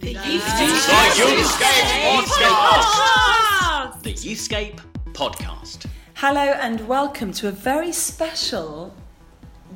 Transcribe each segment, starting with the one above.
The Youthscape Podcast. The Youthscape Podcast. Hello and welcome to a very special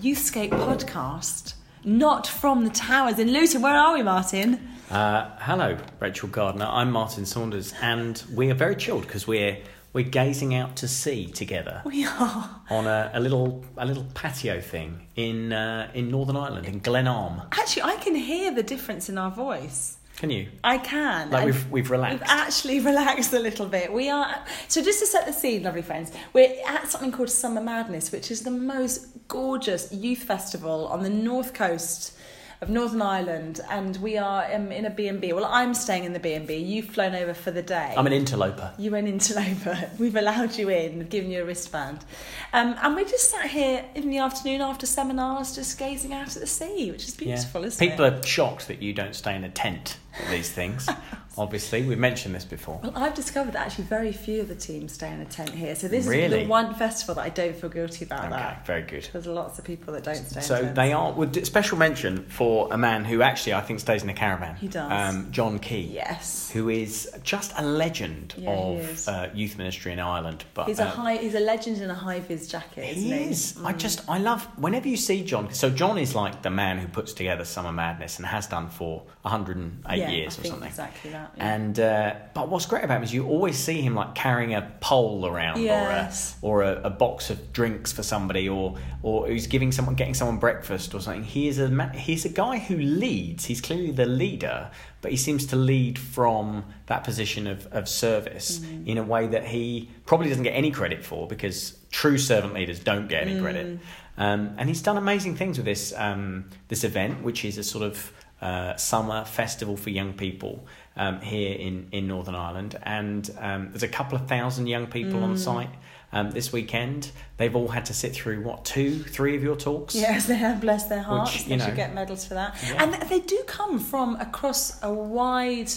Youthscape podcast. Not from the towers in Luton. Where are we, Martin? Uh, hello, Rachel Gardner. I'm Martin Saunders, and we are very chilled because we're we're gazing out to sea together We are. on a, a little a little patio thing in uh, in Northern Ireland in Glenarm. Actually, I can hear the difference in our voice. Can you? I can. Like we've we've relaxed. We've actually relaxed a little bit. We are so just to set the scene, lovely friends. We're at something called Summer Madness, which is the most gorgeous youth festival on the north coast of Northern Ireland, and we are um, in a B and B. Well, I'm staying in the B and B. You've flown over for the day. I'm an interloper. You're an interloper. We've allowed you in, we've given you a wristband. Um, and we just sat here in the afternoon after seminars, just gazing out at the sea, which is beautiful, isn't People it? are shocked that you don't stay in a tent these things. Obviously, we've mentioned this before. Well, I've discovered that actually very few of the teams stay in a tent here. So this is the one festival that I don't feel guilty about Okay, that. very good. There's lots of people that don't stay So they are with special mention for a man who actually I think stays in a caravan. He does. Um, John Key. Yes. Who is just a legend Yeah, of uh, youth ministry in Ireland. But He's a uh, high he's a legend in a high vis jacket, isn't he he? is. Mm. I just I love whenever you see John. So John is like the man who puts together Summer Madness and has done for 108 yeah, years I or something. Exactly that. yeah. And uh, but what's great about him is you always see him like carrying a pole around Yes. or a or a, a box of drinks for somebody or or he's giving someone getting someone breakfast or something. He is a he's a guy who leads. He's clearly the leader, but he seems to lead from that position of of service Mm. in a way that he probably doesn't get any credit for because true servant leaders don't get any credit. Um, and he's done amazing things with this um, this event, which is a sort of uh, summer festival for young people um, here in, in Northern Ireland. And um, there's a couple of thousand young people on site um, this weekend. They've all had to sit through what two, three of your talks. Yes, they have bless their hearts. you they know- should get medals for that. Yeah. And they do come from across a wide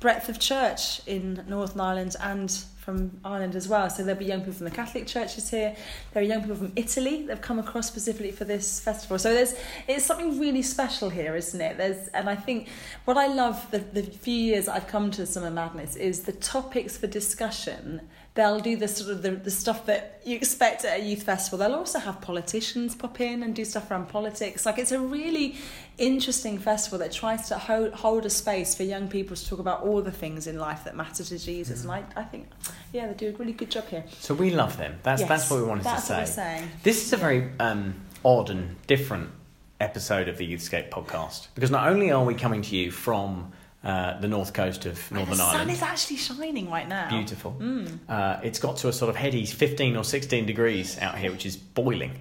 breadth of church in Northern Ireland and from Ireland as well. So there'll be young people from the Catholic churches here. There are young people from Italy that've come across specifically for this festival. So there's it's something really special here, isn't it? There's and I think what I love the, the few years I've come to Summer Madness is the topics for discussion. They'll do the sort of the, the stuff that you expect at a youth festival. They'll also have politicians pop in and do stuff around politics. Like it's a really interesting festival that tries to hold, hold a space for young people to talk about all the things in life that matter to Jesus. And I, I think, yeah, they do a really good job here. So we love them. That's Yes, that's what we wanted to say. what we're saying. This is a very um, odd and different episode of the Youthscape podcast because not only are we coming to you from uh, the north coast of Northern Ireland. the sun Ireland, is actually shining right now. beautiful. Mm. Uh, it's got to a sort of heady 15 or 16 degrees out here, which is boiling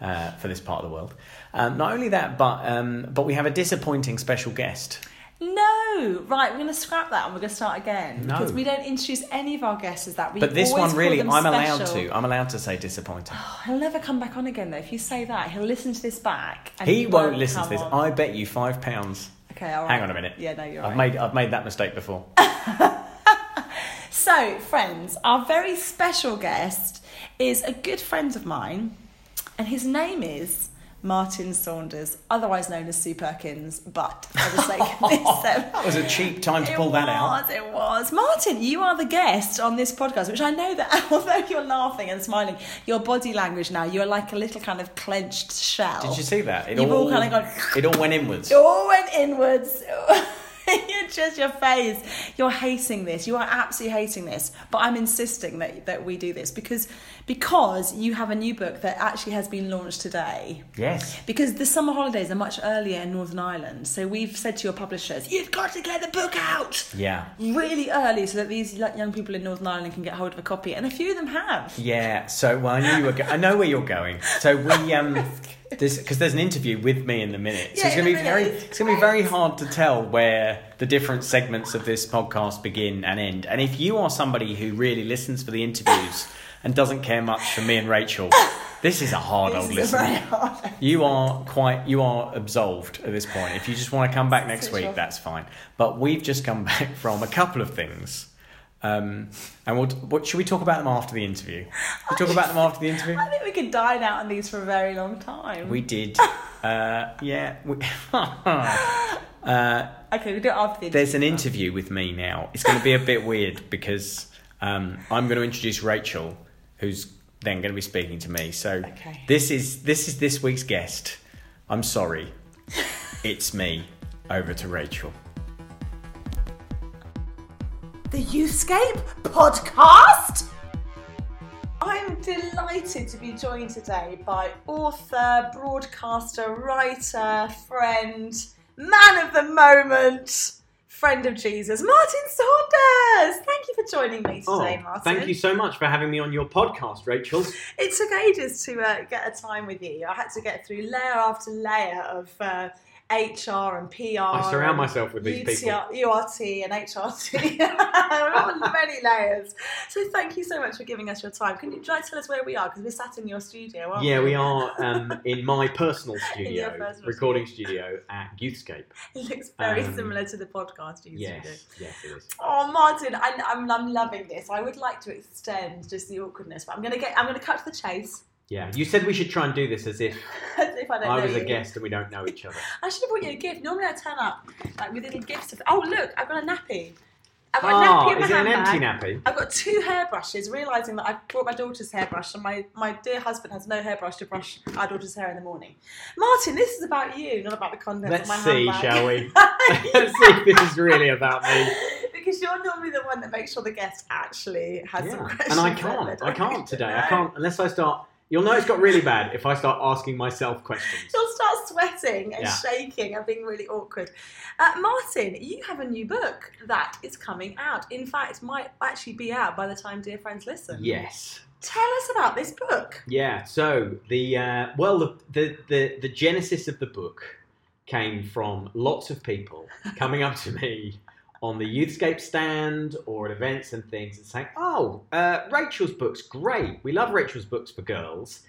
uh, for this part of the world. Um, not only that, but um, but we have a disappointing special guest. No, right, we're going to scrap that and we're going to start again. No. Because we don't introduce any of our guests as that. We But this one really, I'm allowed to. I'm allowed to say disappointing. He'll never come back on again though. If you say that, he'll listen to this back. And He won't listen to this. on. I bet you five pounds. Okay, all right. Hang on a minute. Yeah, no, you're I've right. made I've made that mistake before. So, friends, our very special guest is a good friend of mine, and his name is Martin Saunders, otherwise known as Sue Perkins. But for the sake of this, um, That was a cheap time to pull that out. was, It was. Martin, you are the guest on this podcast, which I know that although you're laughing and smiling, your body language now, you're like a little kind of clenched shell. Did you see that? It You've all, kind of gone. It all went inwards. It all went inwards. You're just your face. You're hating this. You are absolutely hating this. But I'm insisting that, that we do this because because you have a new book that actually has been launched today. Yes. Because the summer holidays are much earlier in Northern Ireland, so we've said to your publishers, you've got to get the book out Yeah. really early so that these young people in Northern Ireland can get hold of a copy, and a few of them have. Yeah. So well, I knew you were. Go- I know where you're going. So we um. Because there's an interview with me in the minute, so Yeah, it's going to be a very, minute. it's going to be very hard to tell where the different segments of this podcast begin and end. And if you are somebody who really listens for the interviews and doesn't care much for me and Rachel, this is a hard This old is a listen. hard. You are quite you are absolved at this point. If you just want to come back next week, that's fine. But we've just come back from a couple of things. Um, and we'll, what should we talk about them after the interview? We talk about them after the interview. I think we could dine out on these for a very long time. We did. Uh, yeah. We, uh, Okay, we'll do it after the interview. There's an interview with me now. It's going to be a bit weird because um, I'm going to introduce Rachel, who's then going to be speaking to me. So Okay. this is this is this week's guest. I'm sorry, it's me. Over to Rachel. The Youthscape podcast. I'm delighted to be joined today by author, broadcaster, writer, friend, man of the moment, friend of Jesus, Martin Saunders. Thank you for joining me today, Martin. Oh, thank you so much for having me on your podcast, Rachel. It took ages to uh, get a time with you. I had to get through layer after layer of uh, HR and PR. I surround myself with these people. UTR, URT and HRT. on many layers. So thank you so much for giving us your time. Can you try to tell us where we are? Because we're sat in your studio, aren't Yeah, we? we are um, in my personal studio, personal recording studio at Youthscape. It looks very Um, similar to the podcast you Yes, do. yes, it is. Oh, Martin, I, I'm, I'm loving this. I would like to extend just the awkwardness, but I'm gonna get. I'm gonna cut to the chase. Yeah, you said we should try and do this as if As if I I was a guest and we don't know each other. I should have brought you a gift. Normally I turn up like with little gifts. Of, oh look, I've got a nappy. I've got a Ah, nappy in my is it an empty nappy? I've got two hairbrushes, realising that I've brought my daughter's hairbrush and my, my dear husband has no hairbrush to brush our daughter's hair in the morning. Martin, this is about you, not about the contents Let's of my see, handbag. shall we? Let's see if this is really about me. because you're normally the one that makes sure the guest actually has some Yeah. questions. And I can't. I can't today. know. I can't unless I start. You'll know it's got really bad if I start asking myself questions. You'll start sweating and Yeah. shaking and being really awkward. Uh, Martin, you have a new book that is coming out. In fact, it might actually be out by the time dear friends listen. Yes. Tell us about this book. Yeah. So the uh, well, the, the the the genesis of the book came from lots of people coming up to me on the Youthscape stand or at events and things and saying, "Oh, uh, Rachel's book's great. We love Rachel's books for girls.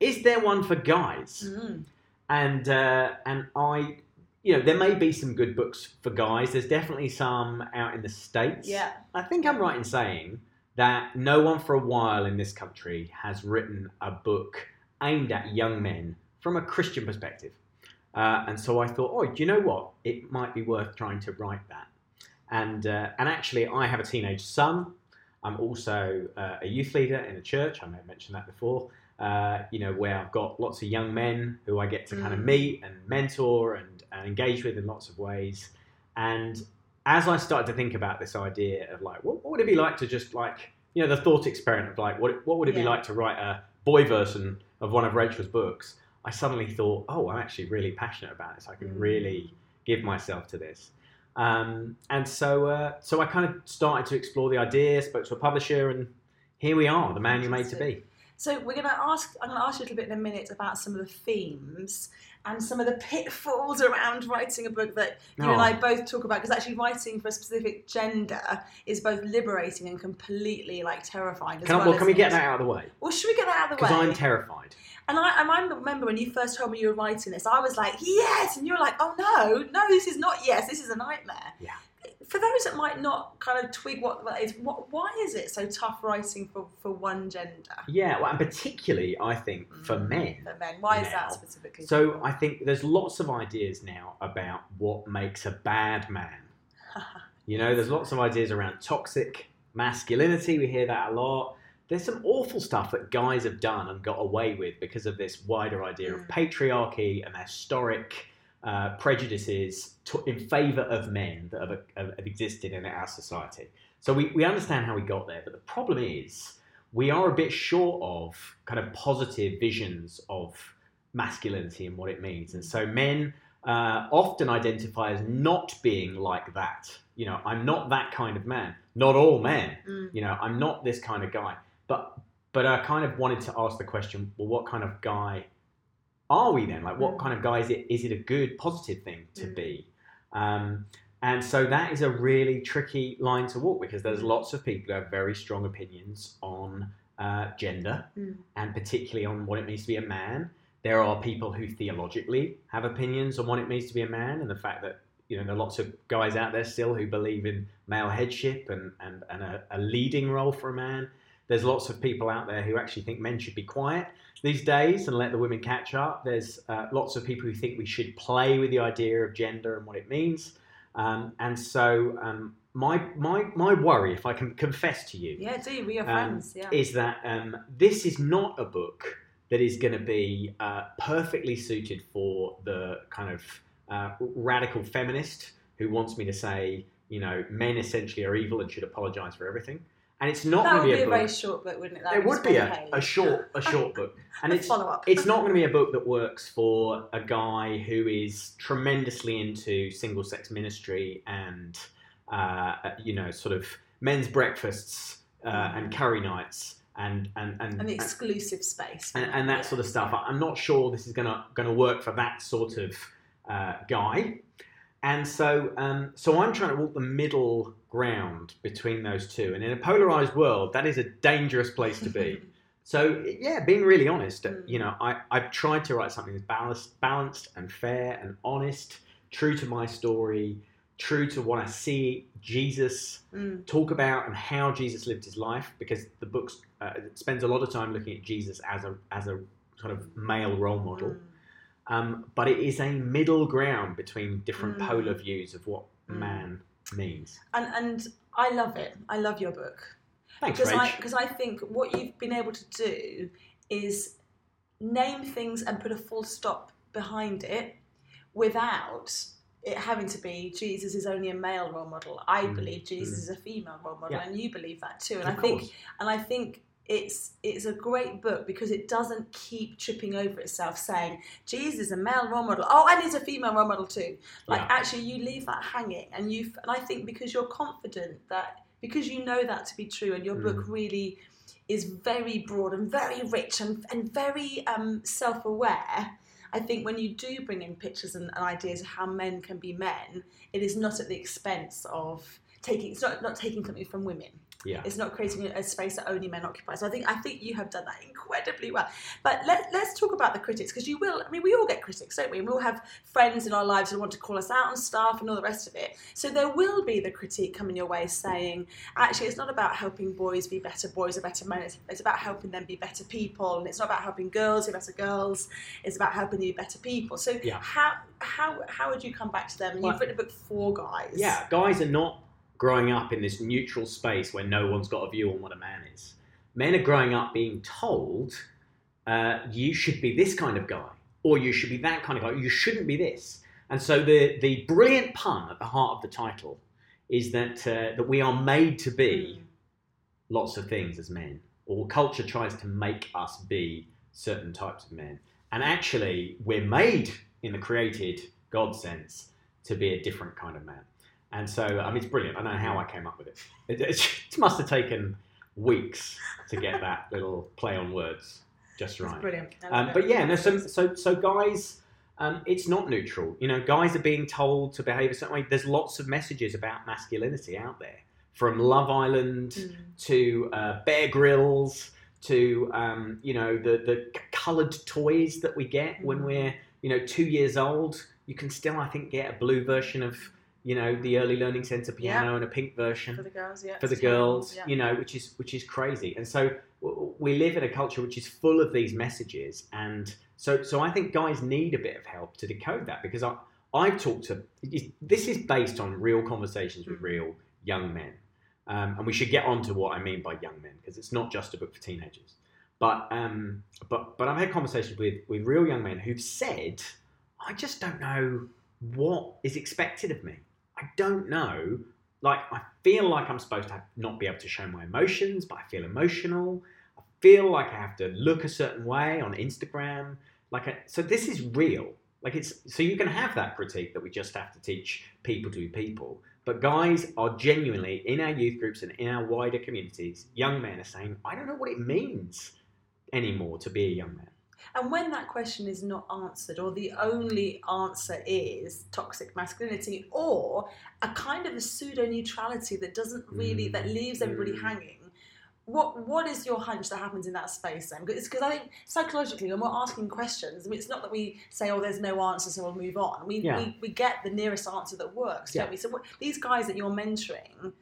Is there one for guys?" Mm. and uh, and I, you know, there may be some good books for guys. There's definitely some out in the states. Yeah. I think I'm right in saying that no one for a while in this country has written a book aimed at young men from a Christian perspective. Uh, and so I thought, oh, do you know what? It might be worth trying to write that. And uh, and actually, I have a teenage son. I'm also uh, a youth leader in a church. I may have mentioned that before. Uh, you know, where I've got lots of young men who I get to kind of Mm. meet and mentor and, and engage with in lots of ways. And as I started to think about this idea of like, what, what would it be like to just like, you know, the thought experiment of like, what, what would it be like to write a boy version of one of Rachel's books? I suddenly thought, oh, I'm actually really passionate about this. I can Mm. really give myself to this. Um, and so, uh, so I kind of started to explore the idea, spoke to a publisher, and here we are, the man you're made to be. So we're going to ask. I'm going to ask you a little bit in a minute about some of the themes and some of the pitfalls around writing a book that you and Oh. I both talk about. Because actually, writing for a specific gender is both liberating and completely like terrifying. As Can, well, well, can we get it? that out of the way? Well, should we get that out of the way? Because I'm terrified. And I, and I remember when you first told me you were writing this, I was like, yes, and you were like, oh no, no, this is not yes, this is a nightmare. Yeah. For those that might not kind of twig what that is, what, why is it so tough writing for, for one gender? Yeah, well, and particularly, I think, for Mm, men. For men, why is that specifically? So I think there's lots of ideas now about what makes a bad man. You know, there's lots of ideas around toxic masculinity. We hear that a lot. There's some awful stuff that guys have done and got away with because of this wider idea of Mm. patriarchy and historic uh, prejudices to, in favour of men that have, have, existed in our society. So we, we understand how we got there, but the problem is we are a bit short of kind of positive visions of masculinity and what it means. And so men uh, often identify as not being like that. You know, I'm not that kind of man. Not all men. Mm. You know, I'm not this kind of guy. But but I kind of wanted to ask the question: Well, what kind of guy are we then? Like, what Mm. kind of guy is it? Is it a good, positive thing to Mm. be? Um, and so that is a really tricky line to walk because there's Mm. lots of people who have very strong opinions on uh, gender Mm. and particularly on what it means to be a man. There are people who theologically have opinions on what it means to be a man and the fact that you know there are lots of guys out there still who believe in male headship and and, and a, a leading role for a man. There's lots of people out there who actually think men should be quiet these days and let the women catch up. There's uh, lots of people who think we should play with the idea of gender and what it means. Um, and so um, my my my worry, if I can confess to you, Yeah, do we are um, friends? Yeah. is that um, this is not a book that is going to be uh, perfectly suited for the kind of uh, radical feminist who wants me to say, you know, men essentially are evil and should apologize for everything. And it's not going to be a book. very short book, wouldn't it? That it would be a, a short a short book, and it's follow-up. it's not going to be a book that works for a guy who is tremendously into single sex ministry and uh, you know sort of men's breakfasts uh, and curry nights and and and, an exclusive space. and, and that sort of stuff. I'm not sure this is gonna gonna work for that sort of uh, guy. And so, um, so I'm trying to walk the middle ground between those two. And in a polarized world, that is a dangerous place to be. So yeah, being really honest, Mm. you know, I, I've tried to write something that's balanced, balanced and fair and honest, true to my story, true to what I see Jesus Mm, talk about and how Jesus lived his life, because the book uh, spends a lot of time looking at Jesus as a as a kind of male role model. mm. Um, but it is a middle ground between different Mm. polar views of what Mm. man means. And and I love it. I love your book. Thanks, because I because I think what you've been able to do is name things and put a full stop behind it without it having to be Jesus is only a male role model. I Mm, believe Jesus mm. is a female role model, Yeah. and you believe that too. And Of I think and I think it's it's a great book because it doesn't keep tripping over itself saying Jesus a male role model. Oh, i need a female role model too. Like Yeah. actually, you leave that hanging, and you and I think because you're confident that because you know that to be true, and your book Mm. really is very broad and very rich and and very um, self-aware. I think when you do bring in pictures and, and ideas of how men can be men, it is not at the expense of taking. It's not not taking something from women. Yeah. It's not creating a, space that only men occupy. So I think I think you have done that incredibly well. But let, let's talk about the critics because you will. I mean, we all get critics, don't we? We all have friends in our lives who want to call us out on stuff and all the rest of it. So there will be the critique coming your way saying, actually, it's not about helping boys be better boys or better men. It's, it's about helping them be better people, and it's not about helping girls be better girls. It's about helping you be better people. So Yeah. how how how would you come back to them? And Well- you've written a book for guys. Yeah, guys are not growing up in this neutral space where no one's got a view on what a man is. Men are growing up being told, uh, you should be this kind of guy, or you should be that kind of guy, you shouldn't be this. And so the, the brilliant pun at the heart of the title is that, uh, that we are made to be Mm. lots of things as men, or culture tries to make us be certain types of men. And actually, we're made in the created God sense to be a different kind of man. And so, I mean, it's brilliant. I don't know how I came up with it. It, it, it must have taken weeks to get that little play on words just It's right. brilliant. Um, but yeah, no, so, so, so guys, um, it's not neutral. You know, guys are being told to behave a certain way. There's lots of messages about masculinity out there, from Love Island Mm. to uh, Bear Grylls to um, you know the the coloured toys that we get when Mm. we're you know two years old. You can still, I think, get a blue version of you know the Early Learning Centre piano and a pink version for the girls, yeah. for the girls, yeah. you know, which is which is crazy. And so w- we live in a culture which is full of these messages, and so so I think guys need a bit of help to decode that because I I've talked to this is based on real conversations with Mhm. real young men, um, and we should get on to what I mean by young men because it's not just a book for teenagers. But um, but but I've had conversations with with real young men who've said, I just don't know what is expected of me. I don't know. Like I feel like I'm supposed to have, not be able to show my emotions, but I feel emotional. I feel like I have to look a certain way on Instagram. Like I, so, this is real. Like it's so you can have that critique that we just have to teach people to people. But guys are genuinely in our youth groups and in our wider communities. Young men are saying, I don't know what it means anymore to be a young man. And when that question is not answered, or the only answer is toxic masculinity, or a kind of a pseudo neutrality that doesn't really, Mm, that leaves everybody mm. hanging, what what is your hunch that happens in that space then? Because I think psychologically, when we're asking questions, I mean, it's not that we say, "Oh, there's no answer, so we'll move on." We Yeah. we, we get the nearest answer that works, don't we? So what, these guys that you're mentoring.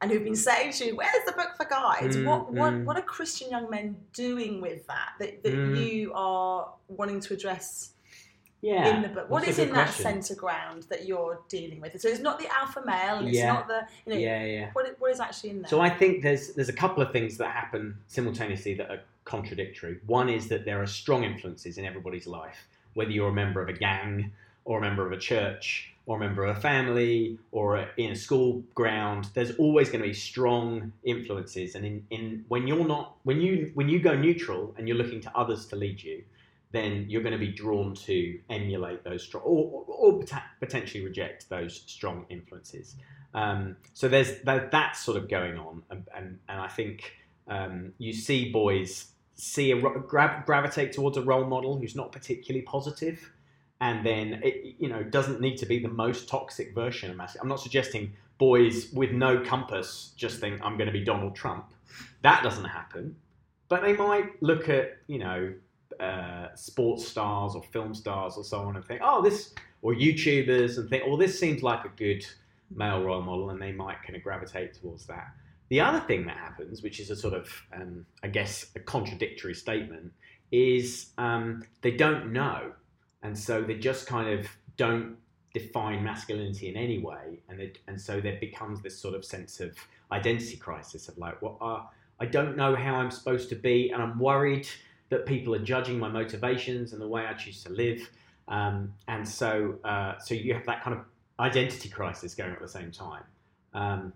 And who've been saying to you, "Where's the book for guys?" Mm, what what mm. what are Christian young men doing with that that, that Mm. you are wanting to address Yeah. in the book? What That's is in good that centre ground that you're dealing with? So it's not the alpha male. and It's Yeah. not the you know. Yeah, yeah. What, what is actually in there? So I think there's there's a couple of things that happen simultaneously that are contradictory. One is that there are strong influences in everybody's life, whether you're a member of a gang or a member of a church or a member of a family or a, in a school ground. There's always going to be strong influences, and in, in when you're not when you when you go neutral and you're looking to others to lead you, then you're going to be drawn to emulate those strong or, or, or pot- potentially reject those strong influences. Um, so there's that, that's sort of going on, and, and, and I think um, you see boys see a gra- gravitate towards a role model who's not particularly positive, and then it you know doesn't need to be the most toxic version of masculinity. I'm not suggesting boys with no compass just think I'm going to be Donald Trump. That doesn't happen, but they might look at you know uh, sports stars or film stars or so on and think, oh this or YouTubers and think, oh this seems like a good male role model, and they might kind of gravitate towards that. The other thing that happens, which is a sort of, um, I guess, a contradictory statement, is um, they don't know, and so they just kind of don't define masculinity in any way, and it, and so there becomes this sort of sense of identity crisis of like, well, uh, I don't know how I'm supposed to be, and I'm worried that people are judging my motivations and the way I choose to live, um, and so uh, so you have that kind of identity crisis going at the same time. Um,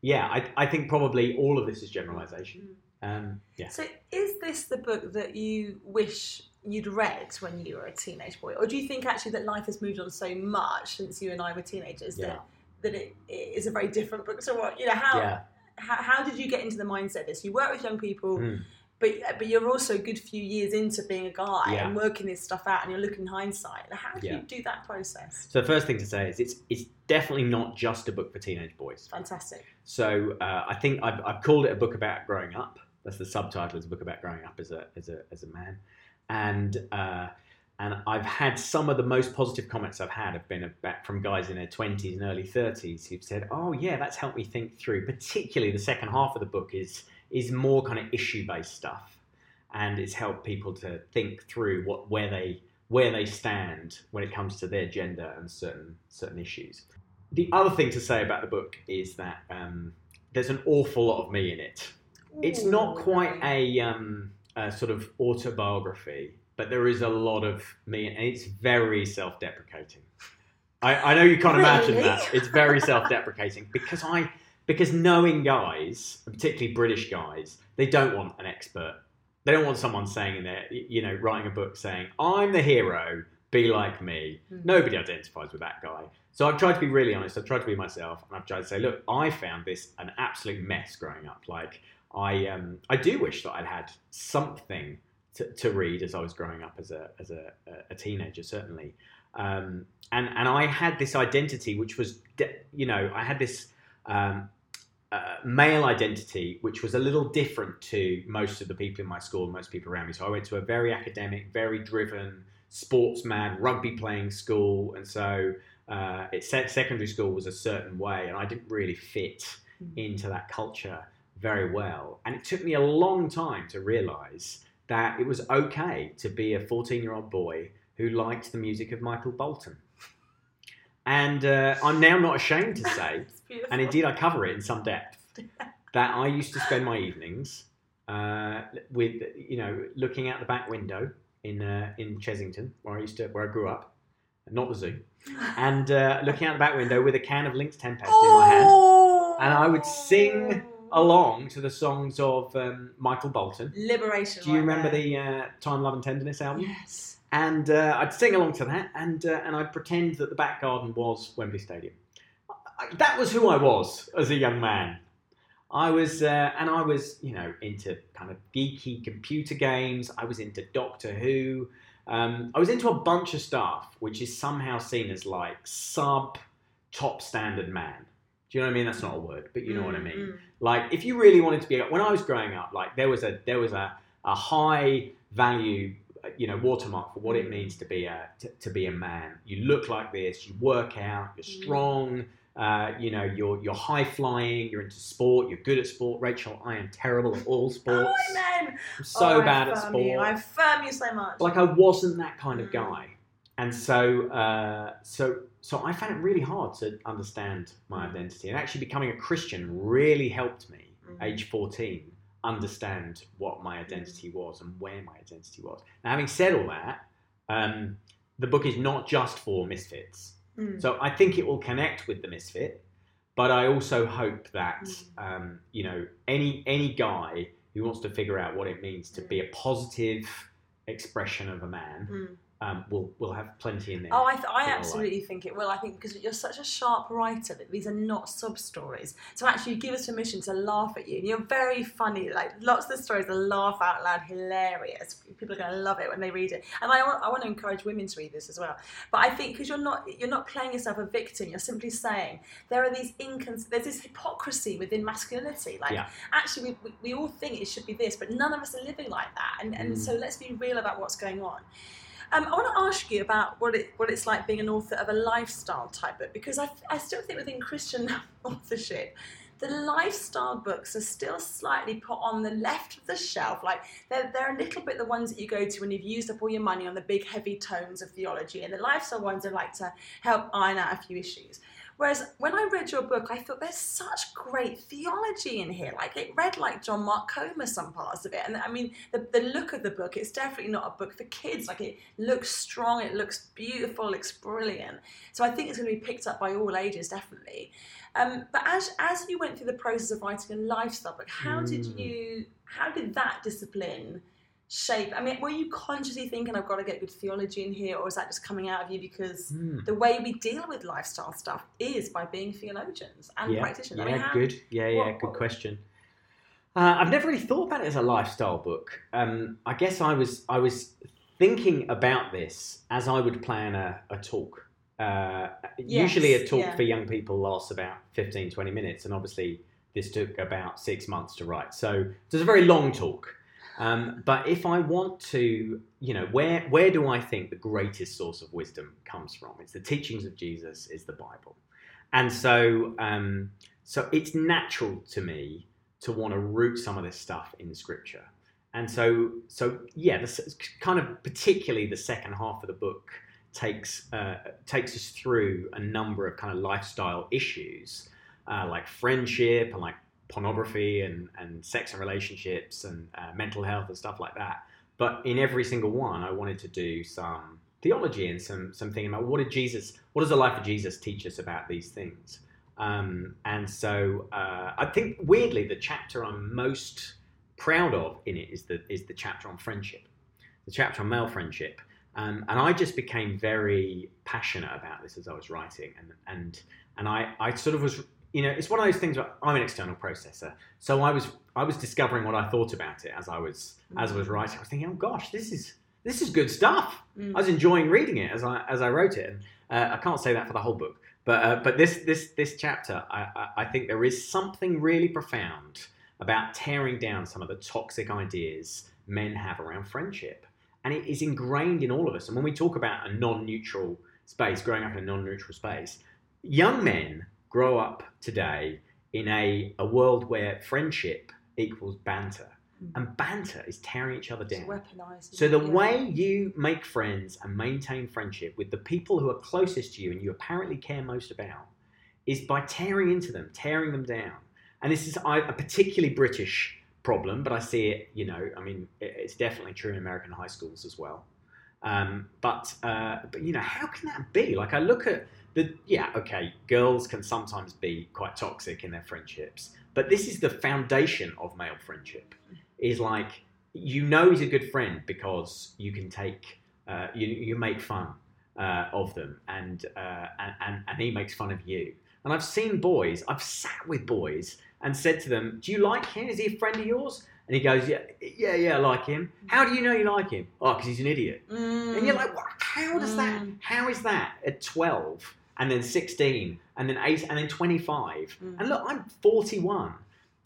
yeah, I, I think probably all of this is generalization. Um, yeah. So, is this the book that you wish you'd read when you were a teenage boy, or do you think actually that life has moved on so much since you and I were teenagers Yeah. that that it, it is a very different book to what you know? How, Yeah. how how did you get into the mindset? This you work with young people, Mm. but but you're also a good few years into being a guy Yeah. and working this stuff out, and you're looking hindsight. How do you do that process? So the first thing to say is it's it's definitely not just a book for teenage boys. Fantastic. So uh, I think I've, I've called it a book about growing up. That's the subtitle. Is a book about growing up as a as a as a man, and uh, and I've had some of the most positive comments I've had have been about, from guys in their twenties and early thirties who've said, "Oh yeah, that's helped me think through." Particularly the second half of the book is is more kind of issue based stuff, and it's helped people to think through what where they where they stand when it comes to their gender and certain certain issues. The other thing to say about the book is that um, there's an awful lot of me in it. It's not quite a, um, a sort of autobiography, but there is a lot of me, and it's very self-deprecating. I, I know you can't imagine that. It's very self-deprecating because I because knowing guys, particularly British guys, they don't want an expert. They don't want someone saying in there, you know, writing a book saying, "I'm the hero, be like me." Mhm. Nobody identifies with that guy. So I've tried to be really honest. I've tried to be myself, and I've tried to say, look, I found this an absolute mess growing up. Like I, um, I do wish that I'd had something to, to read as I was growing up as a as a, a teenager, certainly. Um, and and I had this identity, which was, de- you know, I had this. Um, uh, male identity, which was a little different to most of the people in my school, most people around me. So I went to a very academic, very driven, sports mad, rugby playing school, and so uh, it secondary school was a certain way, and I didn't really fit into that culture very well. And it took me a long time to realise that it was okay to be a 14 year old boy who liked the music of Michael Bolton. And uh, I'm now not ashamed to say and indeed I cover it in some depth, that I used to spend my evenings uh, with, you know, looking out the back window in uh, in Chessington, where I used to, where I grew up, not the zoo, and uh, looking out the back window with a can of Lynx Tempest in my hand, Oh. and I would sing along to the songs of um, Michael Bolton. Liberation. Do you right remember there. the uh, Time, Love and Tenderness album? Yes. and uh, I'd sing along to that, and uh, and I'd pretend that the back garden was Wembley Stadium. I, that was who I was as a young man. I was, uh, and I was, you know, into kind of geeky computer games. I was into Doctor Who. Um, I was into a bunch of stuff which is somehow seen as like sub top standard man. Do you know what I mean? That's not a word, but you know what I mean Mm, like if you really wanted to be when i was growing up like there was a there was a, a high value you know watermark for what it means to be a to, to be a man you look like this you work out you're strong uh, you know you're you're high flying you're into sport you're good at sport rachel i am terrible at all mm. sports Oh, amen. i'm so Oh, I bad at sport You. I affirm you so much. like I wasn't that kind of Mm. guy. And so, uh, so, so I found it really hard to understand my identity, and actually becoming a Christian really helped me. Mm. Age fourteen, understand what my identity was and where my identity was. Now, having said all that, um, the book is not just for misfits. Mm. So I think it will connect with the misfit, but I also hope that Mm. um, you know any any guy who wants to figure out what it means to be a positive expression of a man Mm. Um, will will have plenty in there. Oh, I, th- I absolutely think it will. I think because you're such a sharp writer that these are not sub stories. So actually, you give us permission to laugh at you, and you're very funny. Like lots of the stories are laugh out loud, hilarious. People are going to love it when they read it. And I want, I want to encourage women to read this as well. But I think because you're not you're not playing yourself a victim. You're simply saying there are these incons. There's this hypocrisy within masculinity. Like Yeah. actually, we, we, we all think it should be this, but none of us are living like that. And and Mm. so let's be real about what's going on. Um, I want to ask you about what it what it's like being an author of a lifestyle type book because I, I still think within Christian authorship, the lifestyle books are still slightly put on the left of the shelf. Like they're they're a little bit the ones that you go to when you've used up all your money on the big heavy tomes of theology, and the lifestyle ones are like to help iron out a few issues. Whereas when I read your book, I thought there's such great theology in here. Like it read like John Mark Comer some parts of it, and I mean the, the look of the book. It's definitely not a book for kids. Like it looks strong, it looks beautiful, it looks brilliant. So I think it's going to be picked up by all ages, definitely. Um, but as as you went through the process of writing a lifestyle book, how did Mm. you how did that discipline shape? I mean, were you consciously thinking I've got to get good theology in here, or is that just coming out of you because Hmm. the way we deal with lifestyle stuff is by being theologians and yeah, practitioners. yeah, I mean, how, good. Yeah, yeah, what- good what- question. Uh, I've never really thought about it as a lifestyle book. Um, I guess I was I was thinking about this as I would plan a, a talk. Uh, usually, a talk yeah. for young people lasts about 15, 20 minutes, and obviously, this took about six months to write. So, it's a very long talk. Um, but if I want to, you know, where where do I think the greatest source of wisdom comes from? It's the teachings of Jesus, is the Bible, and so um, so it's natural to me to want to root some of this stuff in Scripture, and so so yeah, this kind of particularly the second half of the book takes uh, takes us through a number of kind of lifestyle issues uh, like friendship and like pornography and, and sex and relationships and uh, mental health and stuff like that. But in every single one, I wanted to do some theology and some some about what did Jesus, what does the life of Jesus teach us about these things? Um, and so uh, I think weirdly, the chapter I'm most proud of in it is the is the chapter on friendship, the chapter on male friendship. Um, and I just became very passionate about this as I was writing, and and and I, I sort of was you know, it's one of those things where I'm an external processor. So I was I was discovering what I thought about it as I was as I was writing. I was thinking, oh gosh, this is this is good stuff. Mm. I was enjoying reading it as I as I wrote it. And uh, I can't say that for the whole book, but uh, but this this this chapter, I, I I think there is something really profound about tearing down some of the toxic ideas men have around friendship, and it is ingrained in all of us. And when we talk about a non-neutral space, growing up in a non-neutral space, young men grow up today in a, a world where friendship equals banter. Mm. And banter is tearing each other It's down. weaponized. So the yeah. way you make friends and maintain friendship with the people who are closest to you and you apparently care most about is by tearing into them, tearing them down. And this is a particularly British problem, but I see it, you know, I mean, it's definitely true in American high schools as well. Um, but, uh, but, you know, how can that be? Like, I look at the, yeah, okay, girls can sometimes be quite toxic in their friendships, but this is the foundation of male friendship. Is like, you know he's a good friend because you can take uh, you, you make fun uh, of them and, uh, and and and he makes fun of you and i've seen boys i've sat with boys and said to them do you like him is he a friend of yours and he goes yeah yeah yeah i like him how do you know you like him oh because he's an idiot Mm. and you're like what? how does that Mm. how is that at 12 and then 16 and then 8 and then 25 Mm. and look i'm 41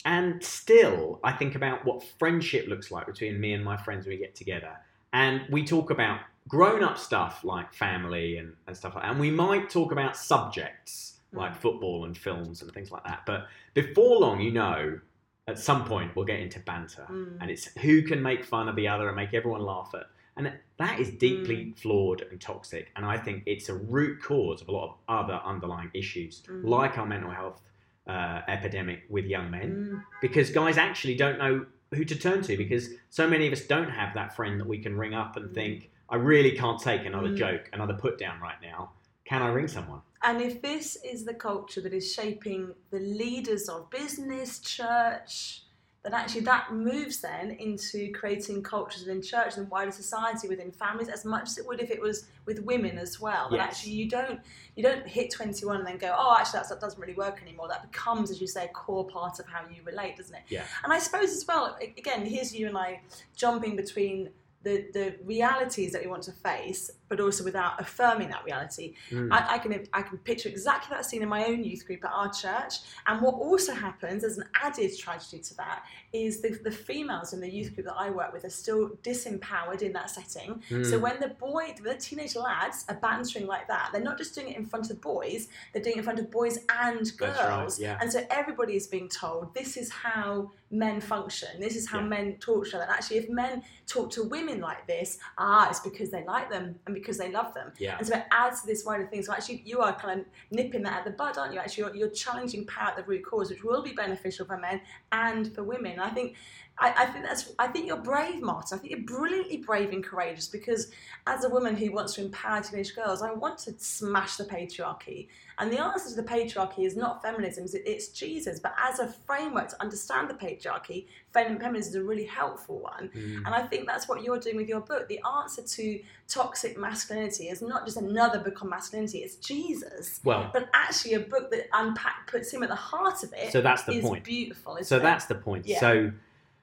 and still, I think about what friendship looks like between me and my friends when we get together. And we talk about grown up stuff like family and, and stuff like that. And we might talk about subjects like Mm. football and films and things like that. But before long, you know, at some point, we'll get into banter. Mm. And it's who can make fun of the other and make everyone laugh at, And that is deeply flawed and toxic. And I think it's a root cause of a lot of other underlying issues, Mm. like our mental health uh, epidemic with young men, Mm. because guys actually don't know who to turn to because so many of us don't have that friend that we can ring up and Mm. think, I really can't take another Mm. joke, another put down right now. Can I ring someone? And if this is the culture that is shaping the leaders of business, church, then actually that moves then into creating cultures within church and wider society within families as much as it would if it was with women as well. But Yes. actually you don't you don't hit 21 and then go, oh, actually that's, that doesn't really work anymore. That becomes, as you say, a core part of how you relate, doesn't it? Yeah. And I suppose as well, again, here's you and I jumping between the, the realities that we want to face, but also without affirming that reality. Mm. I, I can I can picture exactly that scene in my own youth group at our church. And what also happens as an added tragedy to that is the, the females in the youth group that I work with are still disempowered in that setting. So Mm. when the boy, the teenage lads are bantering like that, they're not just doing it in front of boys; they're doing it in front of boys and girls. Right, yeah. And so everybody is being told this is how men function. This is how Yeah. men talk to each other. And actually, if men talk to women like this, ah, it's because they like them and because they love them. Yeah. And so it adds to this wider thing. So actually, you are kind of nipping that at the bud, aren't you? Actually, you're, you're challenging power at the root cause, which will be beneficial for men and for women. And I think, I, I think that's. I think you're brave, Martin. I think you're brilliantly brave and courageous because, as a woman who wants to empower teenage girls, I want to smash the patriarchy. And the answer to the patriarchy is not feminism; it's- Jesus. But as a framework to understand the patriarchy, fem- feminism is a really helpful one. Mm. And I think that's what you're doing with your book. The answer to toxic masculinity is not just another book on masculinity, it's Jesus. Well, But actually a book that unpack puts him at the heart of it so that's the is point. beautiful. So it? that's the point. Yeah. So,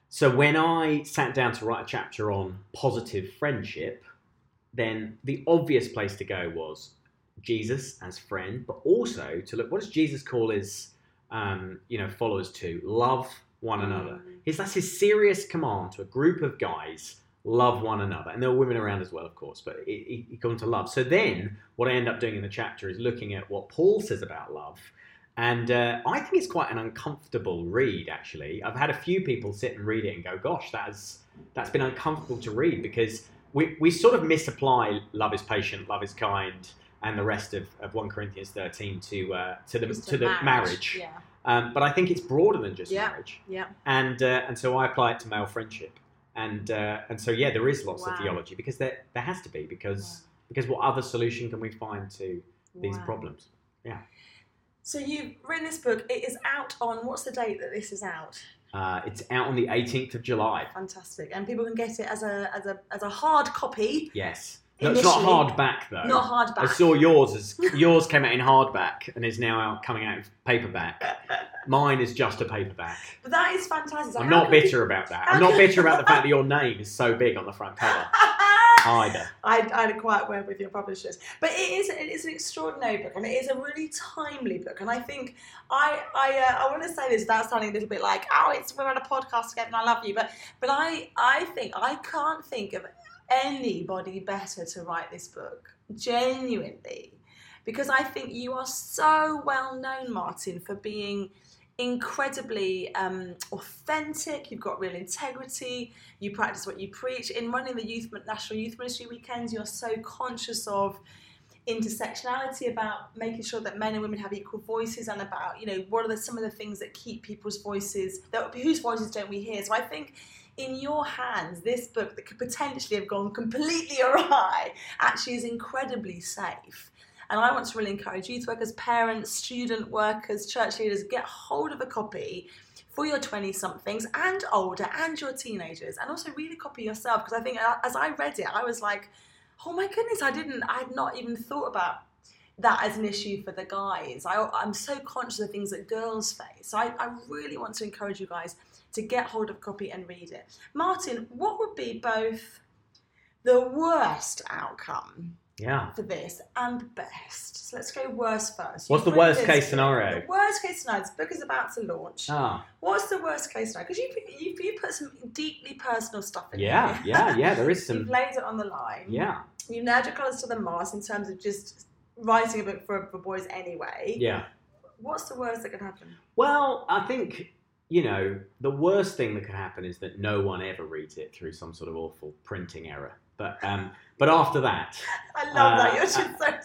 so when I sat down to write a chapter on positive friendship, then the obvious place to go was Jesus as friend, but also to look what does Jesus call his, um, you know, followers to love one another. Mm. His that's his serious command to a group of guys. Love one another, and there were women around as well, of course. But he, he, got into love. So then, what I end up doing in the chapter is looking at what Paul says about love, and uh, I think it's quite an uncomfortable read, actually. I've had a few people sit and read it and go, gosh, that's, that's been uncomfortable to read because we, we sort of misapply love is patient, love is kind, and the rest of, of 1 Corinthians 13 to, uh, to the, to the marriage. Yeah. Um, but I think it's broader than just Yeah. marriage. Yeah. And, uh, and so I apply it to male friendship. And, uh, and so, yeah, there is lots Wow. of theology because there, there has to be because, because what other solution can we find to these Wow. problems? Yeah. So you've written this book. It is out on what's the date that this is out? Uh, it's out on the 18th of July. Fantastic. And people can get it as a as a as a hard copy, Yes. No, it's not hardback though. not hardback. I saw yours as yours came out in hardback and is now out coming out in paperback. Mine is just a paperback. But that is fantastic. I'm not bitter about that. I'm not bitter about the fact that your name is so big on the front cover either. I, I had a quiet word with your publishers, but it is it is an extraordinary book, and it is a really timely book. And I think I I uh, I want to say this without sounding a little bit like oh it's we're on a podcast together and I love you, but but I I think I can't think of anybody better to write this book genuinely, because I think you are so well known, Martin, for being incredibly um, authentic. You've got real integrity. You practice what you preach. In running the youth National Youth Ministry weekends, you're so conscious of intersectionality about making sure that men and women have equal voices and about you know what are the, some of the things that keep people's voices that whose voices don't we hear so i think in your hands this book that could potentially have gone completely awry actually is incredibly safe. And I want to really encourage youth workers, parents, student workers, church leaders, get hold of a copy for your 20 somethings and older and your teenagers and also read a copy yourself because I think uh, as I read it I was like oh my goodness I didn't I had not even thought about that as an issue for the guys. I, I'm so conscious of things that girls face. So I, I really want to encourage you guys to get hold of a copy and read it Martin what would be both the worst outcome Yeah. for this and best. So let's go worst first. What's You've the worst case scenario? The worst case scenario. This book is about to launch. Ah. What's the worst case scenario? Because you, you you put some deeply personal stuff in Yeah, here. yeah, yeah. There is some. You've laid it on the line. Yeah, You've nailed your colours to the mast in terms of just writing a book for, for boys anyway. yeah. What's the worst that could happen? Well, I think you know the worst thing that could happen is that no one ever reads it through some sort of awful printing error. But um, but after that, I love that. Uh, You're just so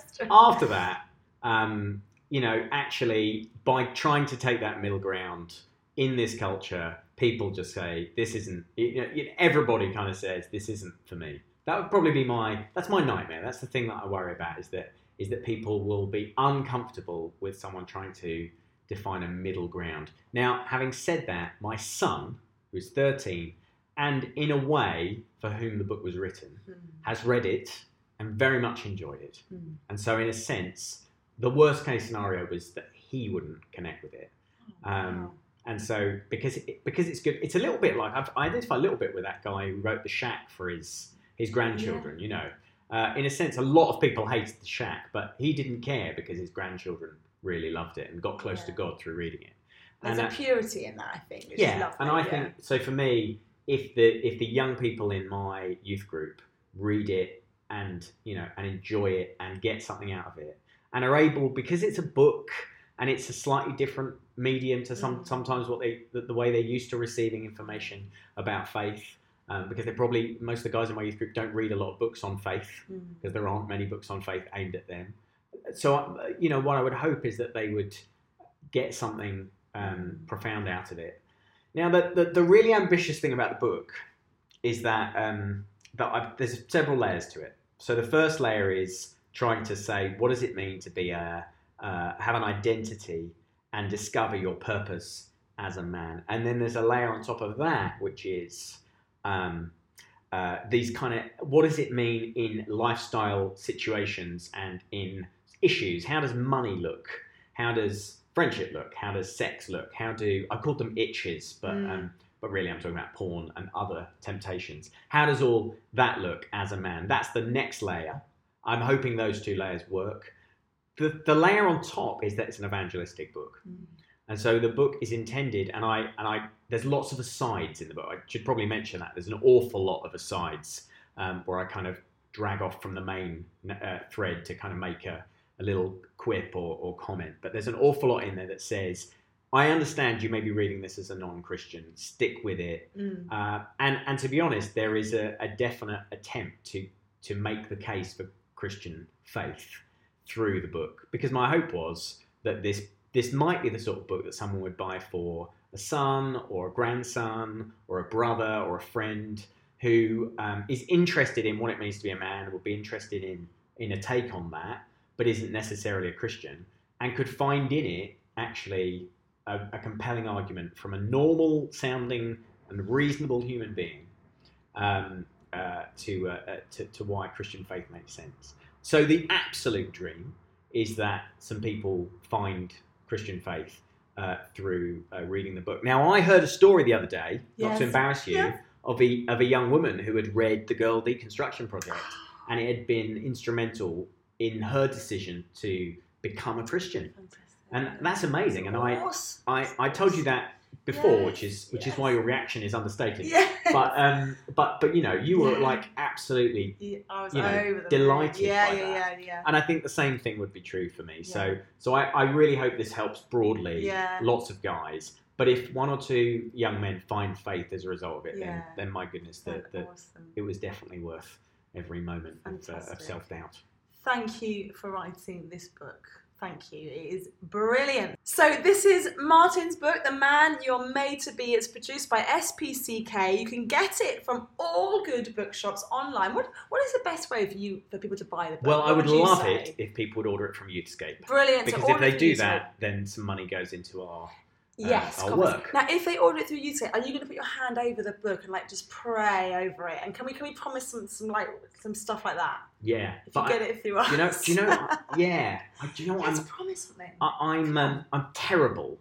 strange. after that, um, you know, actually, by trying to take that middle ground in this culture, people just say, this isn't, you know, everybody kind of says, this isn't for me. That would probably be my, that's my nightmare. That's the thing that I worry about is that, is that people will be uncomfortable with someone trying to define a middle ground. Now, having said that, my son, who's 13, and in a way for whom the book was written, Hmm. has read it and very much enjoyed it. Hmm. And so, in a sense, the worst case scenario was that he wouldn't connect with it. Um, Wow. And so, because it, because it's good, it's a little bit like I've, I identify a little bit with that guy who wrote the Shack for his his grandchildren. You know, uh, in a sense, a lot of people hated the Shack, but he didn't care because his grandchildren really loved it and got close to God through reading it. There's and, a purity in that, I think. Yeah, lovely, and I yeah. think so. For me, if the if the young people in my youth group read it and you know and enjoy it and get something out of it and are able because it's a book and it's a slightly different medium to some Mm. sometimes what they the, the way they're used to receiving information about faith um, because they're probably most of the guys in my youth group don't read a lot of books on faith Mm. because there aren't many books on faith aimed at them. So, you know, what I would hope is that they would get something um, profound out of it. Now, the, the, the really ambitious thing about the book is that, um, that I've, there's several layers to it. So, the first layer is trying to say, what does it mean to be a, uh, have an identity and discover your purpose as a man? And then there's a layer on top of that, which is um, uh, these kind of what does it mean in lifestyle situations and in issues? How does money look? How does friendship look? How does sex look? How do I called them itches, but Mm. um, but really I'm talking about porn and other temptations. How does all that look as a man? That's the next layer. I'm hoping those two layers work. The, the layer on top is that it's an evangelistic book. Mm. And so the book is intended, and I and I there's lots of asides in the book. I should probably mention that there's an awful lot of asides um, where I kind of drag off from the main uh, thread to kind of make a, a little quip or, or comment. But there's an awful lot in there that says, "I understand you may be reading this as a non-Christian. Stick with it." Mm. Uh, and and to be honest, there is a, a definite attempt to to make the case for Christian faith through the book because my hope was that this this might be the sort of book that someone would buy for a son or a grandson or a brother or a friend who um, is interested in what it means to be a man, will be interested in in a take on that, but isn't necessarily a Christian, and could find in it actually a, a compelling argument from a normal sounding and reasonable human being um, uh, to, uh, uh, to to why Christian faith makes sense. So the absolute dream is that some people find Christian faith uh, through uh, reading the book. Now, I heard a story the other day, not to embarrass you, Yeah. of a of a young woman who had read the Girl Deconstruction Project, and it had been instrumental in her decision to become a Christian. Fantastic. And that's amazing. And I, I, I told you that before, which is which Yes, is why your reaction is understated. Yeah. But um, but but you know, you were Yeah. like absolutely Yeah, I was you know, delighted. Yeah, yeah, that. yeah, yeah. and I think the same thing would be true for me. So Yeah. so I, I really hope this helps broadly Yeah. lots of guys. But if one or two young men find faith as a result of it, then then my goodness, the, the, awesome. it was definitely worth every moment of, uh, of self doubt. Thank you for writing this book. Thank you. It is brilliant. So this is Martin's book, The Man You're Made to Be. It's produced by SPCK. You can get it from all good bookshops online. What What is the best way for you for people to buy the book? Well, I What would love say? it if people would order it from Youthscape. Brilliant. Because order if they do that, then some money goes into our Yes, our work. Now, if they order it through YouTube, are you going to put your hand over the book and like just pray over it? And can we can we promise some some like some stuff like that yeah. if you I- get it through us? do you know? Do you know? yeah. I- Do you know what Let's I'm? promise something. I, I'm um, I'm terrible,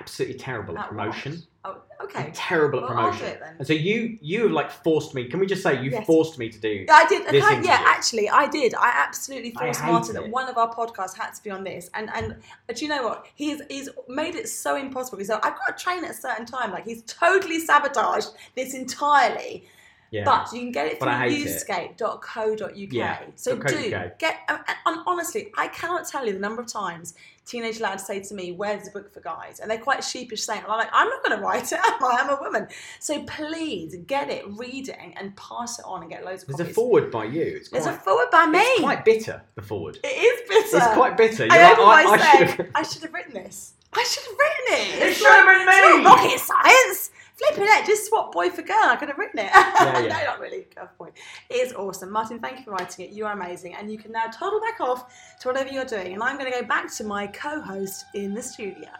absolutely terrible at At what? promotion. Oh, I'm okay. terrible at Well, I'll do promotion. it. And so you you have like forced me. Can we just say you Yes. forced me to do? I did. This okay, yeah, actually, I did. I absolutely forced hate Martin that one of our podcasts had to be on this, and and do you know what? He's he's made it so impossible. He's like, I've got to train at a certain time. Like he's totally sabotaged this entirely. Yeah. But you can get it through youthscape.co.uk. Yeah, So .co.uk. do get. Uh, uh, and and honestly, I cannot tell you the number of times teenage lads say to me, "Where's the book for guys?" And they're quite sheepish saying, "I'm like, I'm not going to write it. Am I? I'm a woman." So please get it, read it, and pass it on and get loads of There's a forward by you. It's quite, There's a forward by me. it's quite bitter. The forward. it is bitter. It's quite bitter. You're I like, I, I should have. I should have written this. I should have written it. It It's should have been It's me. not rocket science. Flipping it, just swap boy for girl. I could have written it. yeah. no, not really. Good point. It is awesome. Martin, thank you for writing it. You are amazing. And you can now toddle back off to whatever you're doing. And I'm going to go back to my co host in the studio.